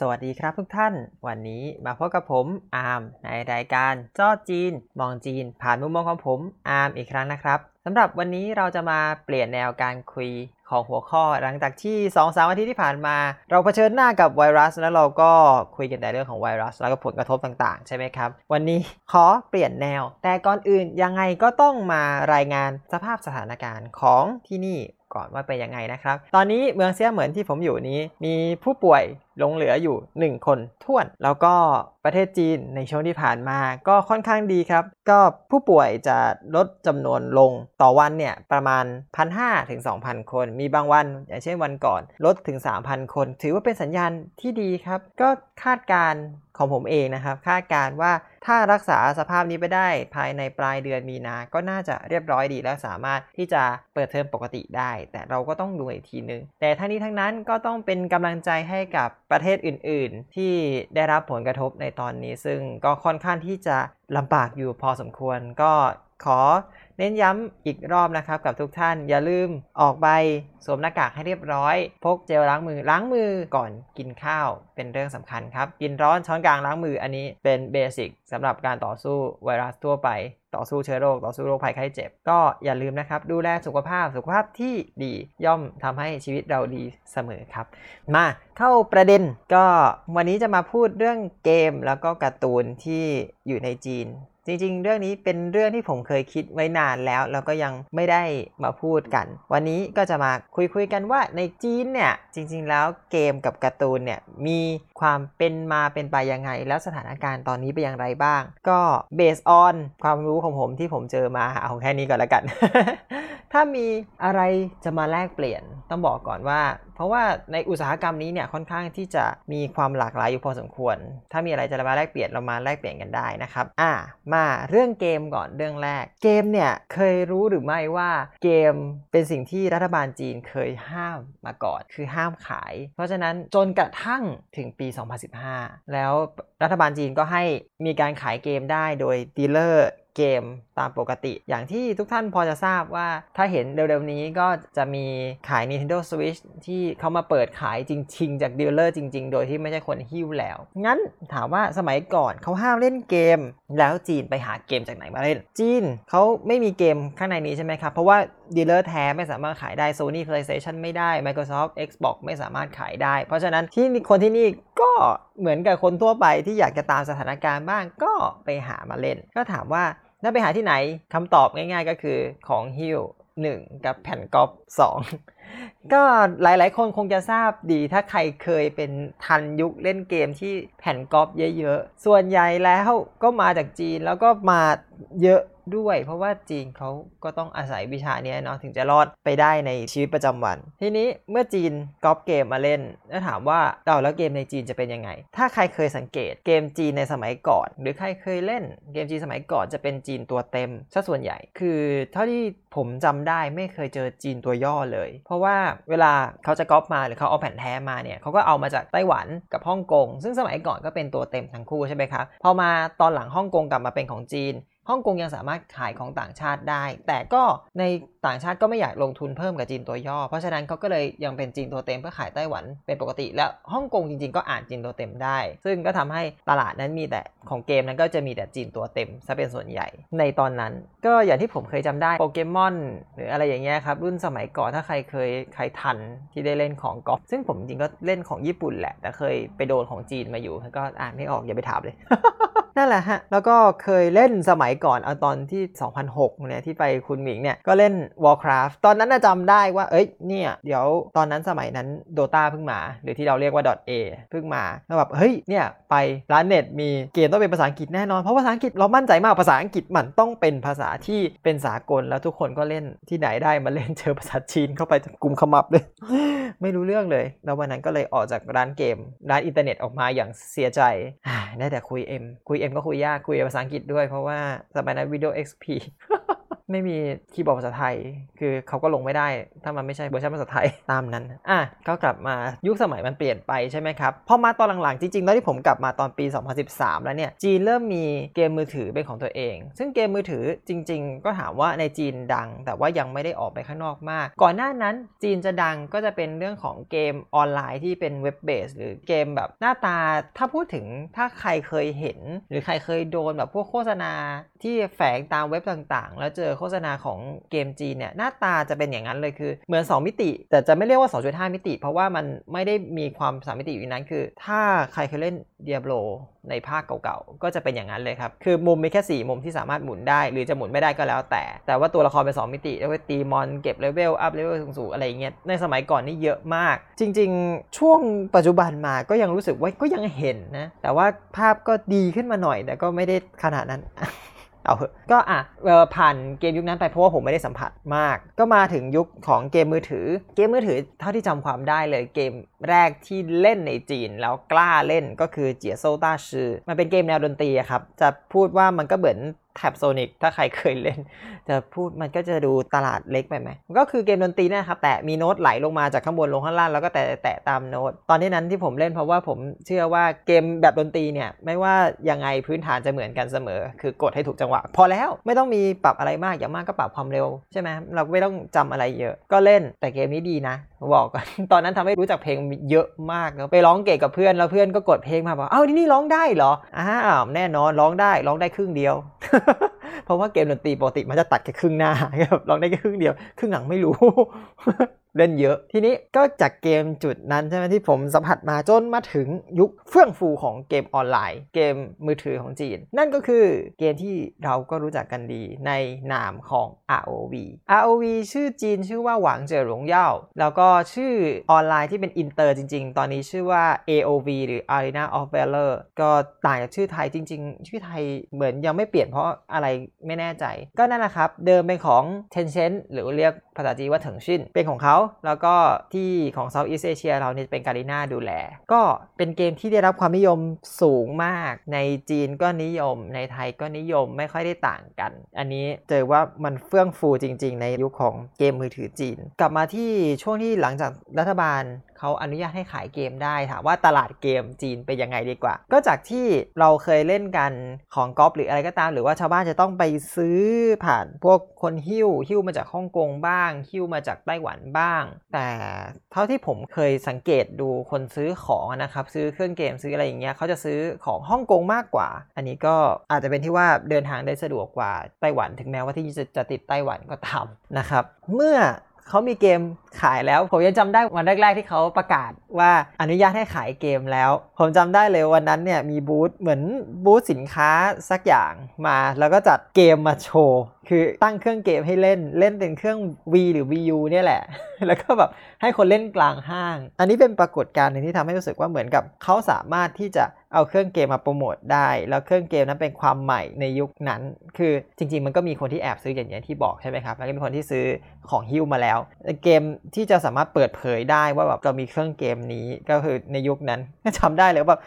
สวัสดีครับทุกท่าน วันนี้มาพบกับผมอาร์มในรายการจ้อจีน มองจีน ผ่านมุมมองของผมอาร์มอีกครั้งนะครับสำหรับวันนี้เราจะมาเปลี่ยนแนวการคุยของหัวข้อหลังจากที่2อสามอาทิตย์ที่ผ่านมา เราเผชิญหน้ากับไวรัส แล้วเราก็คุยกันแต่เรื่องของไวรัส แล้วก็ผลกระทบต่างๆ ใช่ไหมครับ วันนี้ขอเปลี่ยนแนว แต่ก่อนอื่นยังไงก็ต้องมารายงานสภาพสถานการณ์ของที่นี่ก่อนว่าเป็นยังไงนะครับ ตอนนี้เมืองเซียเหมือนที่ผมอยู่นี้มีผู้ป่วย หลงเหลืออยู่ 1 คนท่วน แล้วก็ประเทศจีนในช่วงที่ผ่านมาก็ค่อนข้างดีครับ ก็ผู้ป่วยจะลดจำนวนลงต่อวันเนี่ยประมาณ 1,500ถึง2,000 คน มีบางวัน อย่างเช่นวันก่อนลดถึง 3,000 คน ถือว่าเป็นสัญญาณที่ดีครับ ก็คาดการของผมเองนะครับ คาดการว่าถ้ารักษาสภาพนี้ไปได้ภายในปลายเดือนมีนา ก็น่าจะเรียบร้อยดีและสามารถที่จะเปิดเทอมปกติได้ แต่เราก็ต้องดูอีกทีนึง แต่ทั้งนี้ทั้งนั้นก็ต้องเป็นกำลังใจให้กับประเทศอื่น ๆ ที่ได้รับผลกระทบในตอนนี้ ซึ่งก็ค่อนข้างที่จะลำบากอยู่พอสมควรก็ ขอเน้นย้ำอีกรอบนะครับกับทุกท่านอย่าลืมออกไปสวมหน้ากากให้เรียบร้อย พกเจลล้างมือล้างมือก่อนกินข้าวเป็นเรื่องสำคัญครับ กินร้อนช้อนกลางล้างมืออันนี้เป็นเบสิกสำหรับการต่อสู้ไวรัสทั่วไป ต่อสู้เชื้อโรคต่อสู้โรคภัยไข้เจ็บ ก็อย่าลืมนะครับ ดูแลสุขภาพสุขภาพที่ดีย่อมทำให้ชีวิตเราดีเสมอครับ มาเข้าประเด็นก็วันนี้จะมาพูดเรื่องเกมแล้วก็การ์ตูนที่อยู่ในจีน จริงๆ เรื่องนี้เป็นเรื่องที่ผมเคยคิดไว้นานแล้ว แล้วก็ยังไม่ได้มาพูดกัน วันนี้ก็จะมาคุยคุยกันว่าในจีนเนี่ย จริงๆ แล้วเกมกับการ์ตูนเนี่ย มีความเป็นมาเป็นไปยังไง แล้วสถานการณ์ตอนนี้เป็นอย่างไรบ้าง ก็เบสออนความรู้ของผมที่ผมเจอมาเอาแค่นี้ก่อนละกัน ถ้ามีอะไรจะมาแลกเปลี่ยนต้องบอกก่อนว่า เพราะว่าในอุตสาหกรรมนี้เนี่ยค่อนข้างที่จะมีความหลากหลายอยู่พอสมควร ถ้ามีอะไรจะมาแลกเปลี่ยนเรามาแลกเปลี่ยนกันได้นะครับ อ่า มาเรื่องเกมก่อนเรื่องแรก เกมเนี่ยเคยรู้หรือไม่ว่าเกมเป็นสิ่งที่รัฐบาลจีนเคยห้ามมาก่อน คือห้ามขาย เพราะฉะนั้นจนกระทั่งถึงปี 2015 แล้วรัฐบาลจีนก็ให้มีการขายเกมได้โดย dealer เกมตามปกติ อย่างที่ทุกท่านพอจะทราบว่าถ้าเห็นเร็วๆนี้ก็จะมีขาย Nintendo Switch ที่เขามาเปิดขายจริง ๆ จาก dealer จริง ๆ โดยที่ไม่ใช่คนหิ้วแล้ว งั้นถามว่าสมัยก่อนเขาห้ามเล่นเกม แล้วจีนไปหาเกมจากไหนมาเล่น จีนเขาไม่มีเกมข้างในนี้ใช่ไหมครับ เพราะว่าdealer แท้ไม่สามารถขายได้ Sony PlayStation ไม่ได้ Microsoft Xbox ไม่สามารถขายได้ เพราะฉะนั้นที่คนที่นี่ก็เหมือนกับคนทั่วไปที่อยากจะตามสถานการณ์บ้างก็ไปหามาเล่น ก็ถามว่า น่าไปหาที่ไหนคำตอบง่ายๆก็คือของหิ้ว1กับแผ่นก๊อป2ก็หลายๆ คนคงจะทราบดีถ้าใครเคยเป็นทันยุคเล่นเกมที่แผ่นก๊อปเยอะๆ ส่วนใหญ่แล้วก็มาจากจีนแล้วก็มาเยอะ ด้วย เพราะว่าจีนเขาก็ต้องอาศัยวิชานี้เนาะถึงจะรอดไปได้ในชีวิตประจำวัน ทีนี้เมื่อจีนก๊อปเกมมาเล่นแล้วถามว่าเราแล้วเกมในจีนจะเป็นยังไง ถ้าใครเคยสังเกตเกมจีนในสมัยก่อน หรือใครเคยเล่นเกมจีนสมัยก่อนจะเป็นจีนตัวเต็มซะส่วนใหญ่ คือเท่าที่ผมจำได้ไม่เคยเจอจีนตัวย่อเลย เพราะว่าเวลาเขาจะก๊อปมาหรือเขาเอาแผ่นแท้มาเนี่ยเขาก็เอามาจากไต้หวันกับฮ่องกง ซึ่งสมัยก่อนก็เป็นตัวเต็มทั้งคู่ใช่ไหมครับพอมาตอนหลังฮ่องกงกลับมาเป็นของจีน ฮ่องกงยังสามารถขายของต่างชาติได้ แต่ก็ใน ต่างชาติก็ไม่อยากลงทุนเพิ่มกับจีนตัวย่อ เพราะฉะนั้นเขาก็เลยยังเป็นจีนตัวเต็มเพื่อขายไต้หวันเป็นปกติ แล้วฮ่องกงจริงๆ ก็อ่านจีนตัวเต็มได้ ซึ่งก็ทำให้ตลาดนั้นมีแต่ของเกมนั้นก็จะมีแต่จีนตัวเต็มซะเป็นส่วนใหญ่ ในตอนนั้นก็อย่างที่ผมเคยจำได้โปเกมอนหรืออะไรอย่างเงี้ยครับรุ่นสมัยก่อนถ้าใครเคยใครทันที่ได้เล่นของกอล์ฟซึ่งผมจริงก็เล่นของญี่ปุ่นแหละ แต่เคยไปโดนของจีนมาอยู่ก็อ่านไม่ออกอย่าไปถามเลยนั่นแหละฮะ แล้วก็เคยเล่นสมัยก่อนเอาตอนที่ 2006เนี่ยที่ไปคุณหมิงเนี่ยก็เล่น Warcraft ตอนนั้นจำได้ว่า เอ้ย เนี่ย เดี๋ยวตอนนั้นสมัยนั้น Dota เพิ่งมา หรือที่เราเรียกว่า .a เพิ่งมาแล้วแบบเฮ้ย เนี่ย ไปร้านเน็ตมีเกมต้องเป็นภาษาอังกฤษแน่นอน เพราะภาษาอังกฤษเรามั่นใจมากภาษาอังกฤษมันต้องเป็นภาษาที่เป็นสากลแล้วทุกคนก็เล่นที่ไหนได้มาเล่นเจอภาษาจีนเข้าไปกลุ่มขมับเลย ไม่รู้เรื่องเลย แล้ววันนั้นก็เลยออกจากร้านเกม ร้านอินเทอร์เน็ตออกมาอย่างเสียใจได้แต่คุยเอ็มคุยเอ็มก็คุยยากคุยภาษาอังกฤษด้วยเพราะว่าสมัยนั้น Windows XP ไม่มีคีย์บอร์ดภาษาไทย คือเขาก็ลงไม่ได้ ถ้ามันไม่ใช่เวอร์ชันภาษาไทยตามนั้น อะก็กลับมายุคสมัยมันเปลี่ยนไปใช่ไหมครับ พอมาตอนหลังๆ จริงๆ แล้วที่ผมกลับมาตอนปี 2013 แล้วเนี่ย จีนเริ่มมีเกมมือถือเป็นของตัวเอง ซึ่งเกมมือถือจริง ๆ ก็ถามว่าในจีนดัง แต่ว่ายังไม่ได้ออกไปข้างนอกมาก ก่อนหน้านั้นจีนจะดังก็จะเป็นเรื่องของเกมออนไลน์ที่เป็น web base หรือเกมแบบหน้าตา ถ้าพูดถึงถ้าใครเคยเห็น หรือใครเคยโดนแบบพวกโฆษณาที่แฝงตามเว็บต่างๆ แล้วเจอโฆษณาของเกมจีนเนี่ยหน้าตาจะเป็นอย่างนั้นเลยคือเหมือน 2 มิติ แต่จะไม่เรียกว่า 2.5 มิติ เพราะว่ามันไม่ได้มีความสามมิติอยู่นั้น คือ ถ้าใครเคยเล่น Diablo ในภาคเก่าๆ ก็จะเป็นอย่างนั้นเลยครับ คือมุมมีแค่ 4 มุมที่สามารถหมุนได้ หรือจะหมุนไม่ได้ก็แล้วแต่ แต่ว่าตัวละครเป็น 2 มิติ แล้วก็ตีมอนเก็บเลเวล up level สูงๆ อะไรเงี้ย ในสมัยก่อนนี่เยอะมาก จริงๆ ช่วงปัจจุบันมาก็ยังรู้สึกว่าก็ยังเห็นนะ แต่ว่าภาพก็ดีขึ้นมาหน่อย แต่ก็ไม่ได้ขนาดนั้น เอาก็อะผ่านเกมยุคนั้นไปเพราะว่าผมไม่ได้สัมผัสมาก ก็มาถึงยุคของเกมมือถือ เกมมือถือเท่าที่จำความได้เลยเกมแรกที่เล่นในจีน แล้วกล้าเล่นก็คือเจียโซต้าชื่อมันเป็นเกมแนวดนตรีครับจะพูดว่ามันก็เหมือน แท็บโซนิกถ้าใครเคยเล่น จะพูดมันก็จะดูตลาดเล็กไปไหม ก็คือเกมดนตรีนะครับ แต่มีโน้ตไหลลงมาจากข้างบนลงข้างล่างแล้วก็แตะแตะตามโน้ต ตอนนี้นั้นที่ผมเล่นเพราะว่าผมเชื่อว่าเกมแบบดนตรีเนี่ย ไม่ว่ายังไงพื้นฐานจะเหมือนกันเสมอ คือกดให้ถูกจังหวะ พอแล้วไม่ต้องมีปรับอะไรมากอย่างมากก็ปรับความเร็วใช่ไหมเราไม่ต้องจำอะไรเยอะ ก็เล่นแต่เกมนี้ดีนะบอกก่อนตอนนั้นทำให้รู้จักเพลงเยอะมากแล้วไปร้องเกะกับเพื่อนแล้วเพื่อนก็กดเพลงมาบอกเอ้าที่นี่ร้องได้เหรออ้าวแน่นอนร้องได้ร้องได้ครึ่งเดียว เพราะว่าเกมดนตรีปกติมันจะตัดแค่ครึ่งหน้าครับร้องได้แค่ครึ่งเดียว ครึ่งหลังไม่รู้ เล่นเยอะ ทีนี้ก็จากเกมจุดนั้นใช่ไหมที่ผมสัมผัสมาจนมาถึงยุคเฟื่องฟูของเกมออนไลน์ เกมมือถือของจีน นั่นก็คือเกมที่เราก็รู้จักกันดีในนามของ ROV ROV ชื่อจีนชื่อว่าหวังเจ๋อหรงเย่าแล้วก็ชื่อออนไลน์ที่เป็นอินเตอร์จริง ๆ ตอนนี้ชื่อว่า AOV หรือ Arena of Valor ก็ต่างจากชื่อไทยจริง ๆ ชื่อไทยเหมือนยังไม่เปลี่ยนเพราะอะไรไม่แน่ใจ ก็นั่นแหละครับ เดิมเป็นของ Tencent หรือเรียกภาษาจีนว่าเถิงชินเป็นของเขาแล้วก็ที่ของ Southeast Asia เราเนี่ยเป็นการีนาดูแล ก็เป็นเกมที่ได้รับความนิยมสูงมาก ในจีนก็นิยม ในไทยก็นิยมไม่ค่อยได้ต่างกัน อันนี้เจอว่ามันเฟื่องฟูจริง ๆ ในยุคของเกมมือถือจีน กลับมาที่ช่วงที่หลังจากรัฐบาลเขาอนุญาตให้ขายเกมได้ถามว่าตลาดเกมจีนเป็นยังไงดีกว่า ก็จากที่เราเคยเล่นกันของก๊อปหรืออะไรก็ตาม หรือว่าชาวบ้านจะต้องไปซื้อผ่านพวกคนฮิ้วฮิ้วมาจากฮ่องกงบ้างฮิ้วมาจากไต้หวันบ้าง แต่เท่าที่ผมเคยสังเกตดูคนซื้อของนะครับซื้อเครื่องเกมซื้ออะไรอย่างเงี้ยเขาจะซื้อของฮ่องกงมากกว่า อันนี้ก็อาจจะเป็นที่ว่าเดินทางได้สะดวกกว่าไต้หวันถึงแม้ว่าที่จะจะติดไต้หวันก็ทำนะครับ เมื่อ เขามีเกมขายแล้ว ผมยังจำได้วันแรก ๆ ที่เขาประกาศว่าอนุญาตให้ขายเกมแล้ว ผมจำได้เลยวันนั้นเนี่ยมีบูธเหมือนบูธสินค้าสักอย่างมา แล้วก็จัดเกมมาโชว์ คือตั้งเครื่องเกมให้เล่นเล่นเป็นเครื่อง V หรือ VU เนี่ยแหละ แล้วก็แบบให้คนเล่นกลางห้าง อันนี้เป็นปรากฏการณ์หนึ่งที่ทำให้รู้สึกว่าเหมือนกับเขาสามารถที่จะเอาเครื่องเกมมาโปรโมทได้ แล้วเครื่องเกมนั้นเป็นความใหม่ในยุคนั้น คือจริง ๆ มันก็มีคนที่แอบซื้ออย่างนี้ที่บอกใช่ไหมครับ แล้วก็มีคนที่ซื้อของฮิ้วมาแล้ว เกมที่จะสามารถเปิดเผยได้ว่าแบบเรามีเครื่องเกมนี้ก็คือในยุคนั้นจำได้เลยว่าแบบ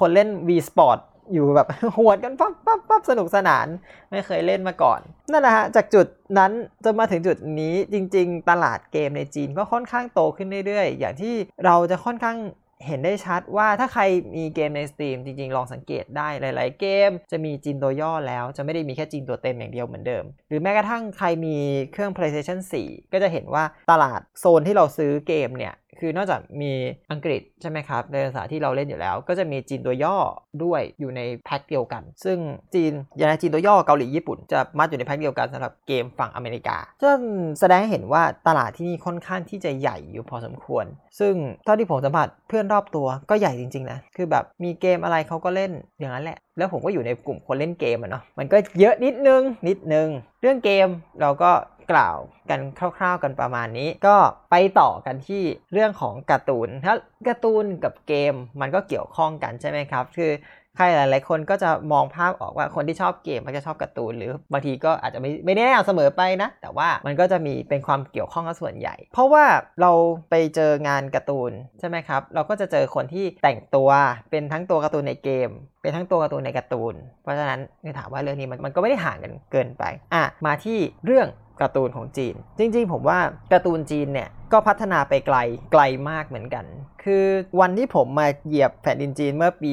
คนเล่น V Sport อยู่แบบหวดกันปั๊บปั๊บปั๊บสนุกสนาน ไม่เคยเล่นมาก่อน นั่นแหละฮะ จากจุดนั้นจนมาถึงจุดนี้จริง ๆ ตลาดเกมในจีนก็ค่อนข้างโตขึ้นเรื่อยๆ อย่างที่เราจะค่อนข้างเห็นได้ชัดว่าถ้าใครมีเกมใน Steam จริงๆ ลองสังเกตได้หลาย ๆ เกม จะมีจีนตัวย่อแล้ว จะไม่ได้มีแค่จีนตัวเต็มอย่างเดียวเหมือนเดิม หรือแม้กระทั่งใครมีเครื่อง PlayStation 4 ก็จะเห็นว่าตลาดโซนที่เราซื้อเกมเนี่ย คือนอกจากมีอังกฤษใช่ไหมครับในภาษาที่เราเล่นอยู่แล้ว ก็จะมีจีนตัวย่อด้วยอยู่ในแพ็คเดียวกัน ซึ่งจีนอย่างจีนตัวย่อเกาหลีญี่ปุ่นจะมัดอยู่ในแพ็คเดียวกันสำหรับเกมฝั่งอเมริกาจนแสดงให้เห็นว่าตลาดที่นี่ค่อนข้างที่จะใหญ่อยู่พอสมควร ซึ่งเท่าที่ผมสัมผัสเพื่อนรอบตัวก็ใหญ่จริงๆนะคือแบบมีเกมอะไรเขาก็เล่นอย่างนั้นแหละ แล้วผมก็อยู่ในกลุ่มคนเล่นเกมอะเนาะมันก็เยอะนิดนึงนิดนึง เรื่องเกมเราก็ กล่าวกันคร่าว ๆกันประมาณนี้ ก็ไปต่อกันที่เรื่องของการ์ตูนถ้าการ์ตูนกับเกมมันก็เกี่ยวข้องกันใช่ไหมครับ คือใครหลายๆคนก็จะมองภาพออกว่าคนที่ชอบเกมมันจะชอบการ์ตูนหรือบางทีก็อาจจะไม่ไม่แน่เสมอไปนะ แต่ว่ามันก็จะมีเป็นความเกี่ยวข้องกับส่วนใหญ่ เพราะว่าเราไปเจองานการ์ตูนใช่ไหมครับ เราก็จะเจอคนที่แต่งตัวเป็นทั้งตัวการ์ตูนในเกม เป็นทั้งตัวการ์ตูนในการ์ตูน เพราะฉะนั้นถามว่าเรื่องนี้มันมันก็ไม่ได้ห่างกันเกินไปอะมาที่เรื่อง การ์ตูนของจีน จริงๆ ผมว่าการ์ตูนจีนเนี่ยก็พัฒนาไปไกลไกลมากเหมือนกัน คือวันที่ผมมาเหยียบแผ่นดินจีนเมื่อปี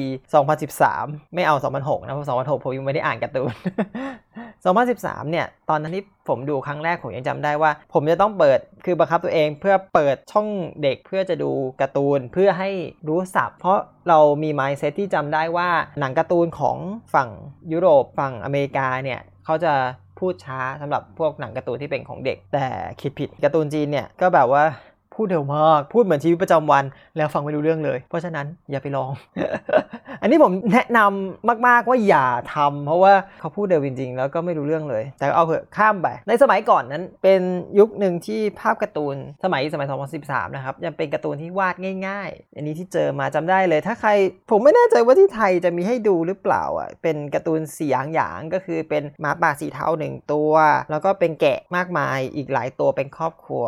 2013 ไม่เอา 2006 นะเพราะ2006 ผมยังไม่ได้อ่านการ์ตูน 2013 เนี่ย ตอนนั้นที่ผมดูครั้งแรกผมยังจำได้ว่า ผมจะต้องเปิดคือบังคับตัวเองเพื่อเปิดช่องเด็กเพื่อจะดูการ์ตูนเพื่อให้รู้ศัพท์เพราะเรามีไมซ์เซตที่จำได้ว่าหนังการ์ตูนของฝั่งยุโรปฝั่งอเมริกาเนี่ยเขาจะ พูดช้าสำหรับพวกหนังการ์ตูนที่เป็นของเด็ก แต่คิดผิดการ์ตูนจีนเนี่ยก็แบบว่า พูดเร็วมาก พูดเหมือนชีวิตประจำวัน แล้วฟังไม่รู้เรื่องเลย เพราะฉะนั้นอย่าไปลอง อันนี้ผมแนะนำมาก ๆ ว่าอย่าทำเพราะว่าเขาพูดเร็วจริง ๆ แล้วก็ไม่รู้เรื่องเลย แต่เอาเถอะข้ามไป ในสมัยก่อนนั้นเป็นยุคหนึ่งที่ภาพการ์ตูนสมัยสมัย 2013 นะครับ ยังเป็นการ์ตูนที่วาดง่าย ๆ อันนี้ที่เจอมาจำได้เลย ถ้าใครผมไม่แน่ใจว่าที่ไทยจะมีให้ดูหรือเปล่าอะเป็นการ์ตูนสีหยางๆก็คือเป็นหมาป่าสีเทาหนึ่งตัว แล้วก็เป็นแกะมากมายอีกหลายตัวเป็นครอบครัว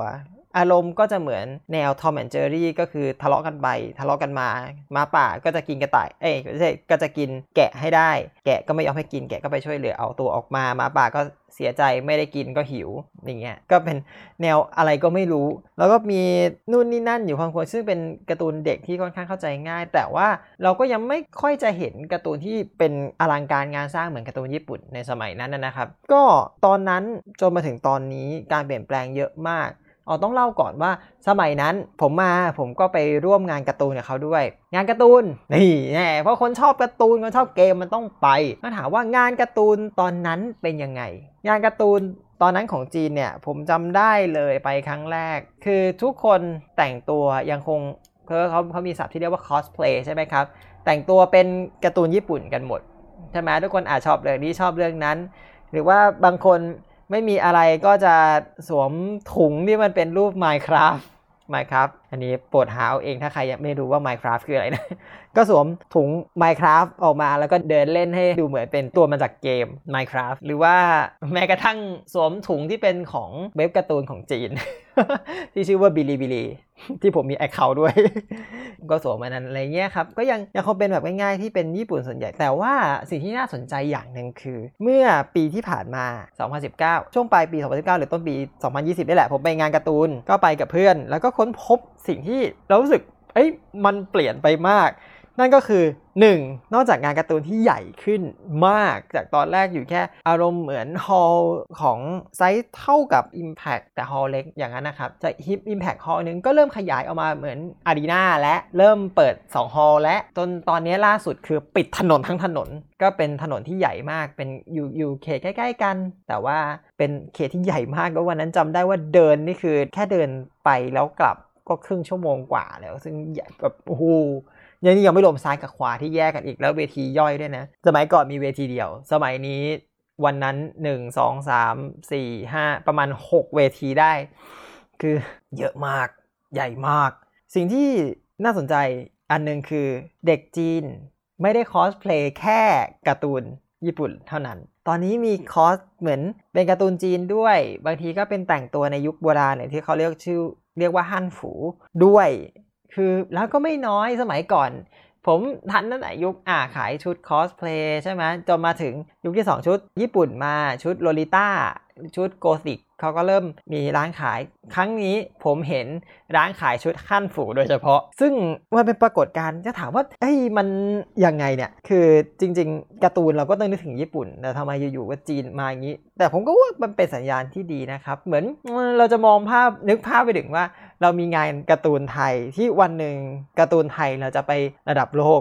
อารมณ์ก็จะเหมือนแนว Tom and Jerry ก็คือทะเลาะกันไปทะเลาะกันมาหมาป่าก็จะกินกระต่ายเอ้ยไม่ใช่ก็จะกินแกะให้ได้ แกะก็ไม่ยอมให้กินแกะก็ไปช่วยเหลือเอาตัวออกมาหมาป่าก็เสียใจไม่ได้กินก็หิวอย่างเงี้ยก็เป็นแนวอะไรก็ไม่รู้ แล้วก็มีนู่นนี่นั่นอยู่พอควรซึ่งเป็นการ์ตูนเด็กที่ค่อนข้างเข้าใจง่าย แต่ว่าเราก็ยังไม่ค่อยจะเห็นการ์ตูนที่เป็นอลังการงานสร้างเหมือนการ์ตูนญี่ปุ่นในสมัยนั้นนะครับ ก็ตอนนั้นจนมาถึงตอนนี้การเปลี่ยนแปลงเยอะมาก อ๋อต้องเล่าก่อนว่าสมัยนั้นผมมาผมก็ไปร่วมงานการ์ตูนกับเขาด้วย งานการ์ตูนนี่แน่เพราะคนชอบการ์ตูนคนชอบเกมมันต้องไปมาถามว่างานการ์ตูนตอนนั้นเป็นยังไง งานการ์ตูนตอนนั้นของจีนเนี่ยผมจำได้เลยไปครั้งแรก คือทุกคนแต่งตัวยังคงเพราะเขาเขามีศัพท์ที่เรียกว่าคอสเพลย์ใช่ไหมครับ แต่งตัวเป็นการ์ตูนญี่ปุ่นกันหมดใช่ไหมทุกคนอาจชอบเรื่องนี้ชอบเรื่องนั้น หรือว่าบางคน ไม่มีอะไรก็จะสวมถุงที่มันเป็นรูป Minecraft Minecraft อันนี้โปรดหาเอาเองถ้าใครยังไม่รู้ว่า Minecraft คืออะไรนะ ก็สวมถุง Minecraft ออกมาแล้วก็เดินเล่นให้ดูเหมือนเป็นตัวมาจากเกม Minecraft หรือว่าแม้กระทั่งสวมถุงที่เป็นของเว็บการ์ตูนของจีน ที่ชื่อว่า Bilibili ที่ผมมี account ด้วย ก็สวมมานั้นอะไรเงี้ยครับ ก็ยังยังคงเป็นแบบง่ายๆที่เป็นญี่ปุ่นส่วนใหญ่ แต่ว่าสิ่งที่น่าสนใจอย่างหนึ่งคือ เมื่อปีที่ผ่านมา 2019 ช่วงปลายปี 2019 หรือต้นปี 2020นี่แหละ ผมไปงานการ์ตูน ก็ไปกับเพื่อน แล้วก็ค้นพบสิ่งที่เรารู้สึก เอ้ย มันเปลี่ยนไปมาก นั่นก็คือ 1. นอกจากงานการ์ตูนที่ใหญ่ขึ้นมาก จากตอนแรกอยู่แค่อารมณ์เหมือนฮอลล์ของไซส์เท่ากับ Impact แต่ฮอล์เล็กอย่างนั้นนะครับจากฮิป Impact ฮอลล์นึงก็เริ่มขยายออกมาเหมือนอารีนาและเริ่มเปิด 2 ฮอลล์และจนตอนนี้ล่าสุดคือปิดถนนทั้งถนน ก็เป็นถนนที่ใหญ่มากเป็นอยู่อยู่เขตใกล้ ๆ กัน แต่ว่าเป็นเขตที่ใหญ่มากแล้ววันนั้นจำได้ว่าเดินนี่คือแค่เดินไปแล้วกลับก็ครึ่งชั่วโมงกว่าแล้วซึ่งใหญ่แบบโอ้โห ยังนี่ยังไม่รวมซ้ายกับขวาที่แยกกันอีกแล้วเวทีย่อยด้วยนะ สมัยก่อนมีเวทีเดียว สมัยนี้วันนั้น 1 2 3 4 5 ประมาณ 6 เวทีได้ คือเยอะมากใหญ่มาก สิ่งที่น่าสนใจอันหนึ่งคือเด็กจีนไม่ได้คอสเพลย์แค่การ์ตูนญี่ปุ่นเท่านั้น ตอนนี้มีคอสเหมือนเป็นการ์ตูนจีนด้วย บางทีก็เป็นแต่งตัวในยุคโบราณเนี่ยที่เขาเรียกชื่อเรียกว่าฮั่นฝูด้วย คือแล้วก็ไม่น้อยสมัยก่อน ผมทันนั้นแหละยุคอ่าขายชุดคอสเพลย์ใช่ไหมจนมาถึงยุคที่ 2 ชุดญี่ปุ่นมาชุด Lolita ชุดโกสิกเขาก็เริ่มมีร้านขาย ครั้งนี้ผมเห็นร้านขายชุดฮั่นฝูโดยเฉพาะ ซึ่งมันเป็นปรากฏการณ์จะถามว่าเอ้ยมันยังไงเนี่ย คือจริง ๆการ์ตูนเราก็ต้องนึกถึงญี่ปุ่นแต่ทำไมอยู่ๆว่าจีนมาอย่างนี้ แต่ผมก็ว่ามันเป็นสัญญาณที่ดีนะครับ เหมือนเราจะมองภาพนึกภาพไปถึงว่า เรามีงานการ์ตูนไทยที่วันหนึ่งการ์ตูนไทยเราจะไประดับโลก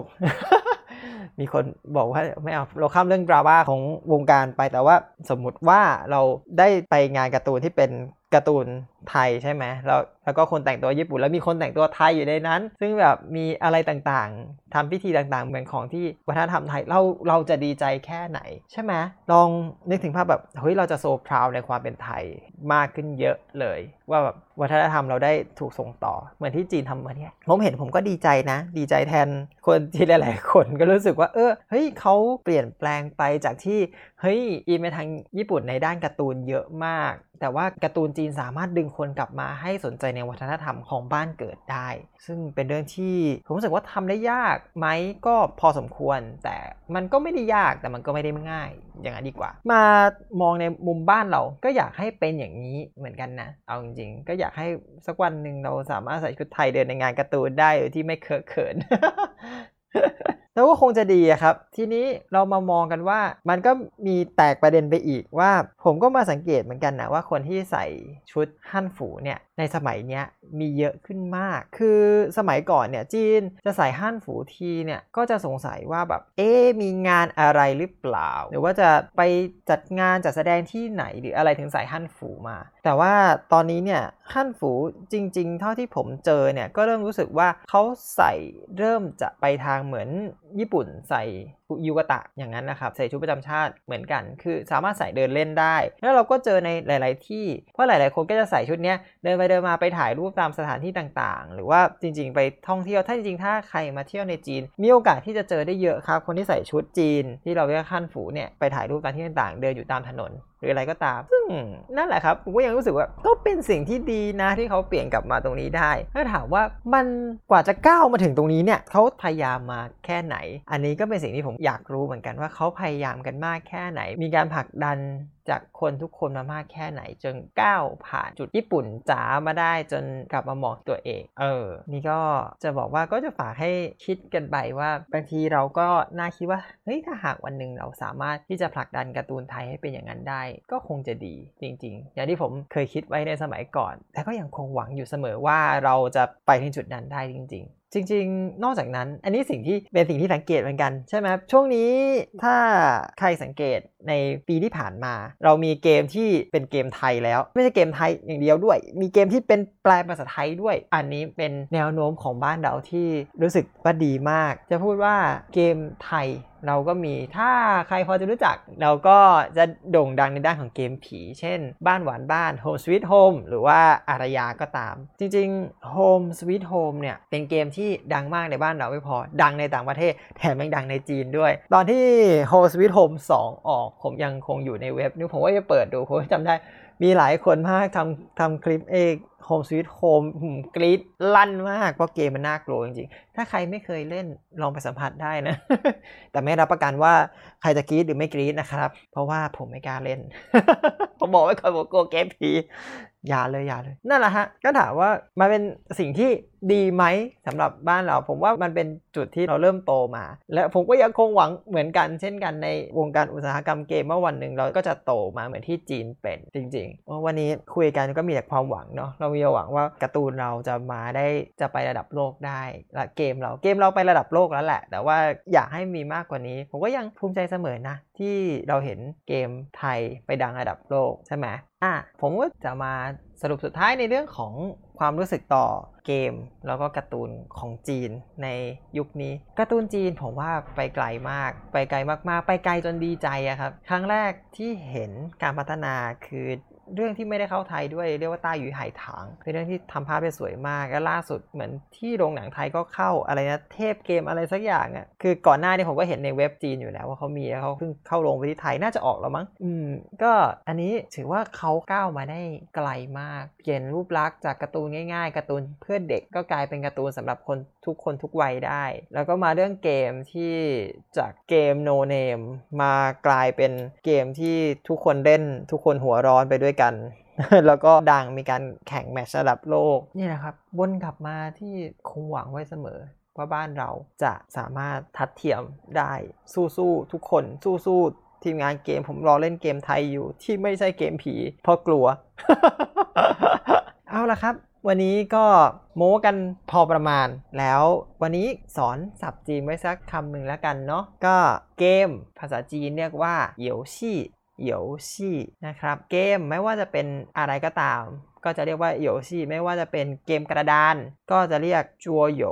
มีคนบอกว่าไม่เอาเราข้ามเรื่องดราม่าของวงการไปแต่ว่าสมมุติว่าเราได้ไปงานการ์ตูนที่เป็นการ์ตูนไทยใช่ไหมแล้วแล้วก็คนแต่งตัวญี่ปุ่นแล้วมีคนแต่งตัวไทยอยู่ในนั้น ซึ่งแบบมีอะไรต่างๆทำพิธีต่างๆ เหมือนของที่วัฒนธรรมไทยเราเราจะดีใจแค่ไหนใช่ไหมลองนึกถึงภาพแบบเฮ้ยเราจะโซพราวในความเป็นไทยมากขึ้นเยอะเลย ว่าแบบวัฒนธรรมเราได้ถูกส่งต่อเหมือนที่จีนทำมาเนี่ยผมเห็นผมก็ดีใจนะ ดีใจแทนคนที่หลายๆคนก็รู้สึกว่าเออเฮ้ยเขาเปลี่ยนแปลงไปจากที่เฮ้ยอินไปทางญี่ปุ่นในด้านการ์ตูนเยอะมาก แต่ว่าการ์ตูนจีนสามารถดึงคนกลับมาให้สนใจในวัฒนธรรมของบ้านเกิดได้ ซึ่งเป็นเรื่องที่ผมรู้สึกว่าทำได้ยากไหมก็พอสมควร แต่มันก็ไม่ได้ยากแต่มันก็ไม่ได้ง่าย อย่างนั้นดีกว่า มามองในมุมบ้านเราก็อยากให้เป็นอย่างนี้เหมือนกันนะเอาจริงๆก็อยากให้สักวันหนึ่งเราสามารถใส่ชุดไทยเดินในงานการ์ตูนได้โดยที่ไม่เคอะเขิน แล้วก็คงจะดีครับ ทีนี้เรามามองกันว่ามันก็มีแตกประเด็นไปอีกว่า ผมก็มาสังเกตเหมือนกันนะว่าคนที่ใส่ชุดฮั่นฝูเนี่ย ในสมัยเนี้ยมีเยอะขึ้นมาก คือสมัยก่อนเนี่ยจีนจะใส่ฮั่นฝูทีเนี่ยก็จะสงสัยว่าแบบเอ๊มีงานอะไรหรือเปล่า หรือว่าจะไปจัดงานจัดแสดงที่ไหนหรืออะไรถึงใส่ฮั่นฝูมา แต่ว่าตอนนี้เนี่ยฮั่นฝูจริง ๆ เท่าที่ผมเจอเนี่ยก็เริ่มรู้สึกว่าเขาใส่เริ่มจะไปทางเหมือนญี่ปุ่นใส่ ยูกะตะอย่างนั้นนะครับใส่ชุดประจำชาติเหมือนกัน คือสามารถใส่เดินเล่นได้ แล้วเราก็เจอในหลาย ๆ ที่ เพราะหลาย ๆ คนก็จะใส่ชุดเนี้ยเดินไปเดินมาไปถ่ายรูปตามสถานที่ต่าง ๆ หรือว่าจริง ๆ ไปท่องเที่ยวถ้าจริง ๆ ถ้าใครมาเที่ยวในจีน มีโอกาสที่จะเจอได้เยอะครับ คนที่ใส่ชุดจีน ที่เราเรียกขั้นฝูเนี่ยไปถ่ายรูปตามที่ต่าง ๆ เดินอยู่ตามถนน หรืออะไรก็ตาม ซึ่งนั่นแหละครับผมก็ยังรู้สึกว่าก็เป็นสิ่งที่ดีนะที่เขาเปลี่ยนกลับมาตรงนี้ได้ ถ้าถามว่ามันกว่าจะก้าวมาถึงตรงนี้เนี่ยเขาพยายามมาแค่ไหน อันนี้ก็เป็นสิ่งที่ผมอยากรู้เหมือนกันว่าเขาพยายามกันมากแค่ไหน มีการผลักดัน จากคนทุกคนมามากแค่ไหน จนก้าวผ่านจุดญี่ปุ่นจ๋ามาได้จนกลับมามองตัวเอง เออ นี่ก็จะบอกว่าก็จะฝากให้คิดกันไปว่าบางทีเราก็น่าคิดว่าเฮ้ยถ้าหากวันหนึ่งเราสามารถที่จะผลักดันการ์ตูนไทยให้เป็นอย่างนั้นได้ ก็คงจะดีจริง ๆ อย่างที่ผมเคยคิดไว้ในสมัยก่อน แต่ก็ยังคงหวังอยู่เสมอว่าเราจะไปถึงจุดนั้นได้จริง ๆ จริง ๆ นอกจากนั้น อันนี้สิ่งที่เป็นสิ่งที่สังเกตเหมือนกันใช่ไหมช่วงนี้ถ้าใครสังเกตในปีที่ผ่านมา เรามีเกมที่เป็นเกมไทยแล้ว ไม่ใช่เกมไทยอย่างเดียวด้วย มีเกมที่เป็นแปลภาษาไทยด้วย อันนี้เป็นแนวโน้มของบ้านเราที่รู้สึกว่าดีมาก จะพูดว่าเกมไทย เราก็มีถ้าใครพอจะรู้จัก เราก็จะโด่งดังในด้านของเกมผี เช่น บ้านหวานบ้าน Home Sweet Home หรือว่าอารยาก็ตาม จริงๆ Home Sweet Home เนี่ย เป็นเกมที่ดังมากในบ้านเราไม่พอ ดังในต่างประเทศ แถมยังดังในจีนด้วย ตอนที่ Home Sweet Home 2 ออก ผมยังคงอยู่ในเว็บนี่ผมว่าจะเปิดดูผมจำได้ มีหลายคนมากทำทำคลิปเอก Home Sweet Home กรีดลั่นมาก เพราะเกมมันน่ากลัวจริงๆ ถ้าใครไม่เคยเล่นลองไปสัมผัสได้นะ แต่ไม่รับประกันว่าใครจะกรีดหรือไม่กรีดนะครับ เพราะว่าผมไม่กล้าเล่น ผมบอกไว้ก่อนผมกลัวเกมผีอย่าเลยอย่าเลย นั่นแหละฮะ ก็ถามว่ามันเป็นสิ่งที่ดีไหมสำหรับบ้านเรา ผมว่ามันเป็นจุดที่เราเริ่มโตมา และผมก็ยังคงหวังเหมือนกัน เช่นกันในวงการอุตสาหกรรมเกมว่าวันหนึ่งเราก็จะโตมาเหมือนที่จีนเป็นจริงๆว่าวันนี้คุยกันก็มีแต่ความหวังเนาะเรามีหวังว่าการ์ตูนเราจะมาได้จะไประดับโลกได้และเกมเราเกมเราไประดับโลกแล้วแหละ แต่ว่าอยากให้มีมากกว่านี้ ผมก็ยังภูมิใจเสมอนะ ที่เราเห็นเกมไทยไปดังระดับโลกใช่ไหมอะผมก็จะมาสรุปสุดท้ายในเรื่องของความรู้สึกต่อเกม แล้วก็การ์ตูนของจีนในยุคนี้การ์ตูนจีนผมว่าไปไกลมาก ไปไกลมากๆ ไปไกลจนดีใจอะครับ ครั้งแรกที่เห็นการพัฒนาคือ เรื่องที่ไม่ได้เข้าไทยด้วยเรียกว่าต้าหยุยไหถางเป็นเรื่องที่ทำภาพได้สวยมากและล่าสุดเหมือนที่โรงหนังไทยก็เข้าอะไรนะเทพเกมอะไรสักอย่างอะ่ะคือก่อนหน้านี้ผมก็เห็นในเว็บจีนอยู่แล้วว่าเขามีแล้วเขาเพิ่งเข้าโรงไปที่ไทยน่าจะออกแล้วมั้งอืมก็อันนี้ถือว่าเขาก้าวมาได้ไกลมาก เปลี่ยนรูปลักษณ์จากการ์ตูนง่ายๆการ์ตูนเพื่อเด็กก็กลายเป็นการ์ตูนสำหรับคน ทุกคนทุกวัยได้ แล้วก็มาเรื่องเกมที่จากเกมโนเนมมากลายเป็นเกมที่ทุกคนเล่น ทุกคนหัวร้อนไปด้วยกัน แล้วก็ดังมีการแข่งแมตช์ระดับโลกนี่นะครับวนกลับมาที่คงหวังไว้เสมอว่าบ้านเราจะสามารถทัดเทียมได้สู้ๆทุกคนสู้ๆทีมงานเกมผมรอเล่นเกมไทยอยู่ที่ไม่ใช่เกมผีเพราะกลัว เอาละครับ วันนี้ก็โม้กันพอประมาณ แล้ววันนี้สอนสับจีนไว้สักคำหนึ่งแล้วกันเนาะก็เกม ภาษาจีนเรียกว่าเหยวชี่ เหยวชี่นะครับ เกมไม่ว่าจะเป็นอะไรก็ตาม ก็จะเรียกว่าโยชิไม่ว่าจะเป็นเกมกระดาน ก็จะเรียกจัวโย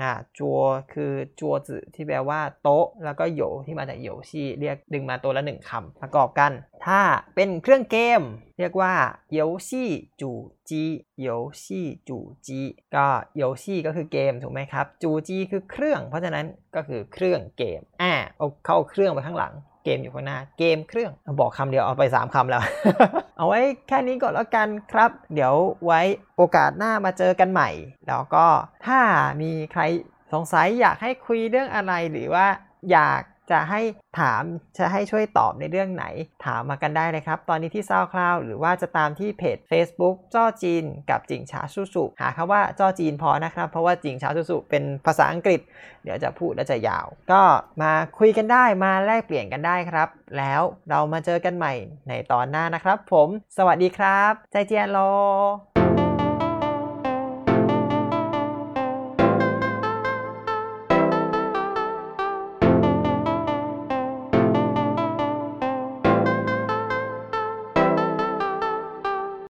อ่าจัวคือจัวจืที่แปลว่าโต๊ะ แล้วก็โยที่มาจากโยชิเรียกดึงมาตัวละหนึ่งคำประกอบกัน ถ้าเป็นเครื่องเกม เรียกว่าโยชิจูจีโยชิจูจีก็โยชิก็คือเกมถูกไหมครับจูจีคือเครื่อง เพราะฉะนั้นก็คือเครื่องเกมอ่าเอาเข้าเครื่องไปข้างหลัง เกมอยู่ข้างหน้าเกมเครื่อง บอกคำเดียวเอาไป 3คำแล้ว เอาไว้แค่นี้ก่อนแล้วกันครับ เดี๋ยวไว้โอกาสหน้ามาเจอกันใหม่ แล้วก็ถ้ามีใครสงสัยอยากให้คุยเรื่องอะไรหรือว่าอยาก จะให้ถามจะให้ช่วยตอบในเรื่องไหน ถามมากันได้เลยครับ ตอนนี้ที่ SoundCloud หรือว่าจะตามที่เพจ Facebook จ้อจีน กับจิงชาสุสุหาคำว่าจ้อจีนพอนะครับ เพราะว่าจิงชาสุสุเป็นภาษาอังกฤษ เดี๋ยวจะพูดแล้วจะยาว ก็มาคุยกันได้มาแลกเปลี่ยนกันได้ครับ แล้วเรามาเจอกันใหม่ในตอนหน้านะครับ ผม สวัสดีครับ ใจเจียนโล